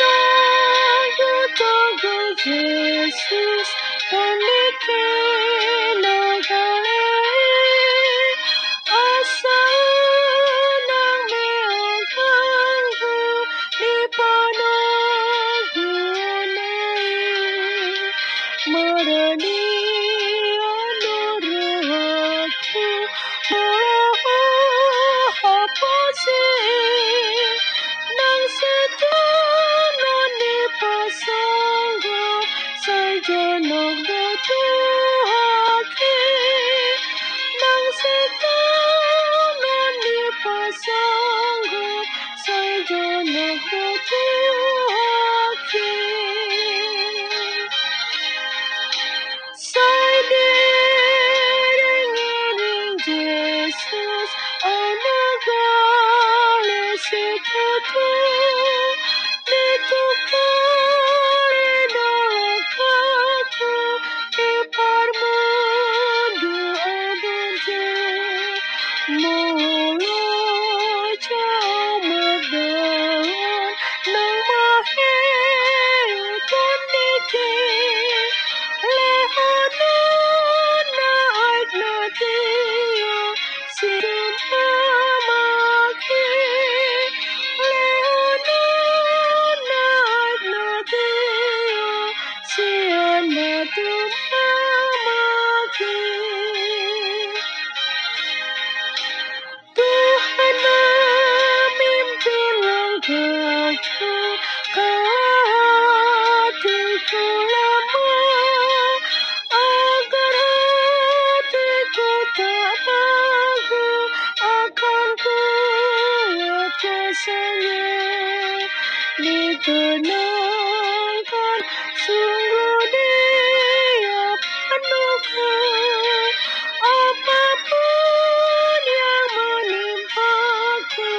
you don't saja apa pun yang menimpaku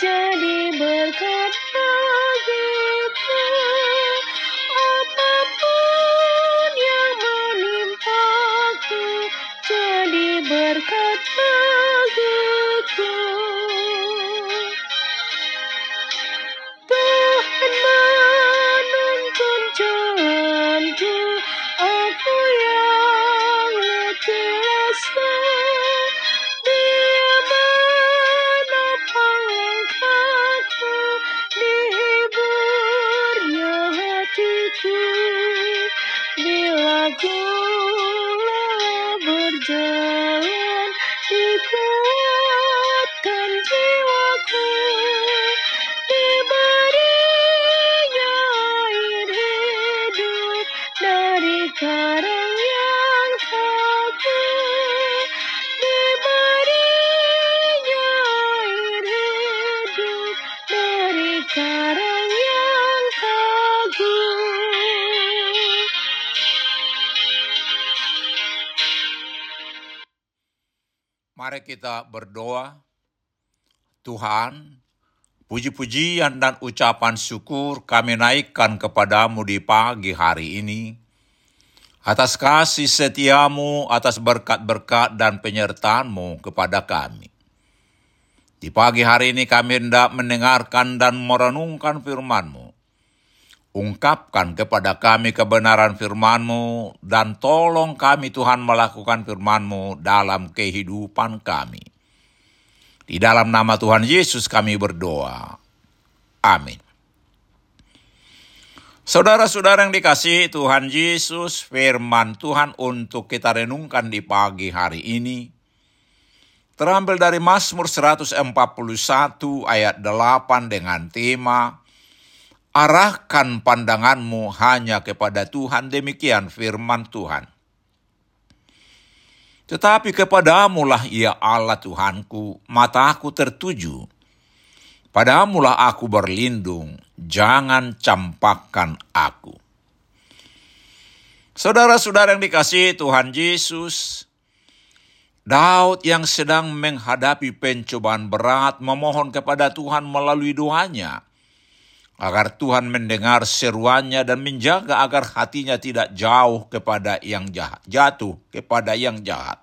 jadi berkat bagiku apa pun yang menimpaku jadi berkat bagiku whisper. Mari kita berdoa. Tuhan, puji-pujian dan ucapan syukur kami naikkan kepadamu di pagi hari ini. Atas kasih setiamu, atas berkat-berkat dan penyertaanmu kepada kami. Di pagi hari ini kami hendak mendengarkan dan merenungkan firman-Mu. Ungkapkan kepada kami kebenaran firman-Mu dan tolong kami Tuhan melakukan firman-Mu dalam kehidupan kami. Di dalam nama Tuhan Yesus kami berdoa. Amin. Saudara-saudara yang dikasihi Tuhan Yesus, firman Tuhan untuk kita renungkan di pagi hari ini terambil dari Mazmur 141 ayat 8 dengan tema Arahkan pandanganmu hanya kepada Tuhan, demikian firman Tuhan. Tetapi kepadamulah ya Allah Tuhanku, mataku tertuju. Padamulah aku berlindung, jangan campakkan aku. Saudara-saudara yang dikasihi Tuhan Yesus, Daud yang sedang menghadapi pencobaan berat memohon kepada Tuhan melalui doanya agar Tuhan mendengar seruannya dan menjaga agar hatinya tidak jauh kepada yang jahat, jatuh kepada yang jahat.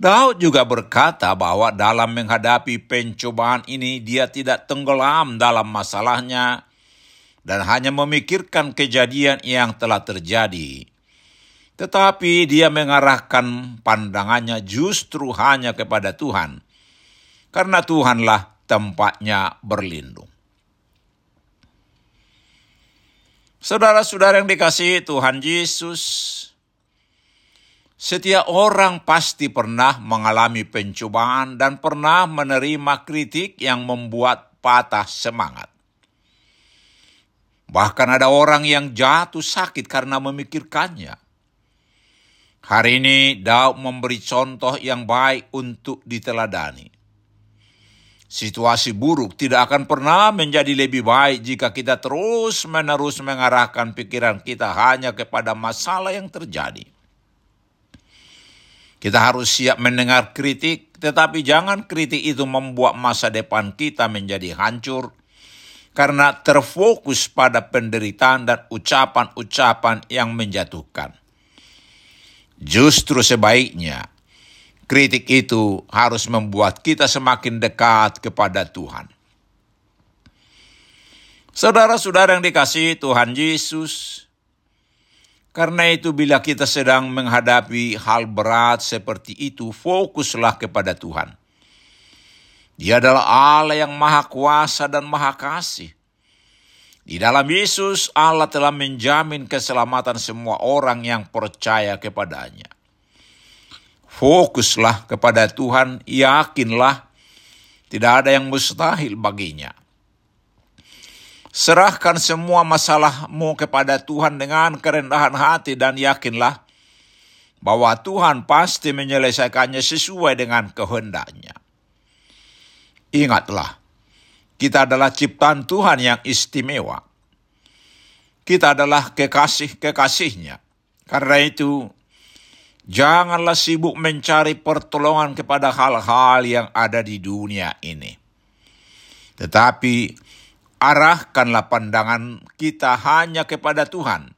Daud juga berkata bahwa dalam menghadapi pencobaan ini dia tidak tenggelam dalam masalahnya, dan hanya memikirkan kejadian yang telah terjadi. Tetapi dia mengarahkan pandangannya justru hanya kepada Tuhan, karena Tuhanlah tempatnya berlindung. Saudara-saudara yang dikasihi Tuhan Yesus, setiap orang pasti pernah mengalami pencobaan dan pernah menerima kritik yang membuat patah semangat. Bahkan ada orang yang jatuh sakit karena memikirkannya. Hari ini Daud memberi contoh yang baik untuk diteladani. Situasi buruk tidak akan pernah menjadi lebih baik jika kita terus-menerus mengarahkan pikiran kita hanya kepada masalah yang terjadi. Kita harus siap mendengar kritik, tetapi jangan kritik itu membuat masa depan kita menjadi hancur karena terfokus pada penderitaan dan ucapan-ucapan yang menjatuhkan. Justru sebaiknya, kritik itu harus membuat kita semakin dekat kepada Tuhan. Saudara-saudara yang dikasihi Tuhan Yesus, karena itu bila kita sedang menghadapi hal berat seperti itu, fokuslah kepada Tuhan dia adalah Allah yang maha kuasa dan maha kasih. Di dalam Yesus, Allah telah menjamin keselamatan semua orang yang percaya kepadanya. Fokuslah kepada Tuhan, yakinlah tidak ada yang mustahil baginya. Serahkan semua masalahmu kepada Tuhan dengan kerendahan hati dan yakinlah bahwa Tuhan pasti menyelesaikannya sesuai dengan kehendaknya. Ingatlah, kita adalah ciptaan Tuhan yang istimewa. Kita adalah kekasih-kekasihnya. Karena itu, janganlah sibuk mencari pertolongan kepada hal-hal yang ada di dunia ini. Tetapi, arahkanlah pandangan kita hanya kepada Tuhan.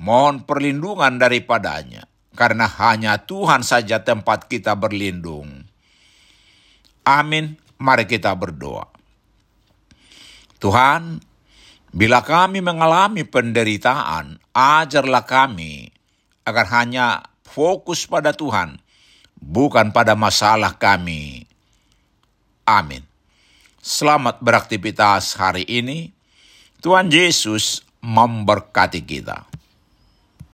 Mohon perlindungan daripadanya, karena hanya Tuhan saja tempat kita berlindung. Amin. Mari kita berdoa. Tuhan, bila kami mengalami penderitaan, ajarlah kami agar hanya fokus pada Tuhan, bukan pada masalah kami. Amin. Selamat beraktivitas hari ini. Tuhan Yesus memberkati kita.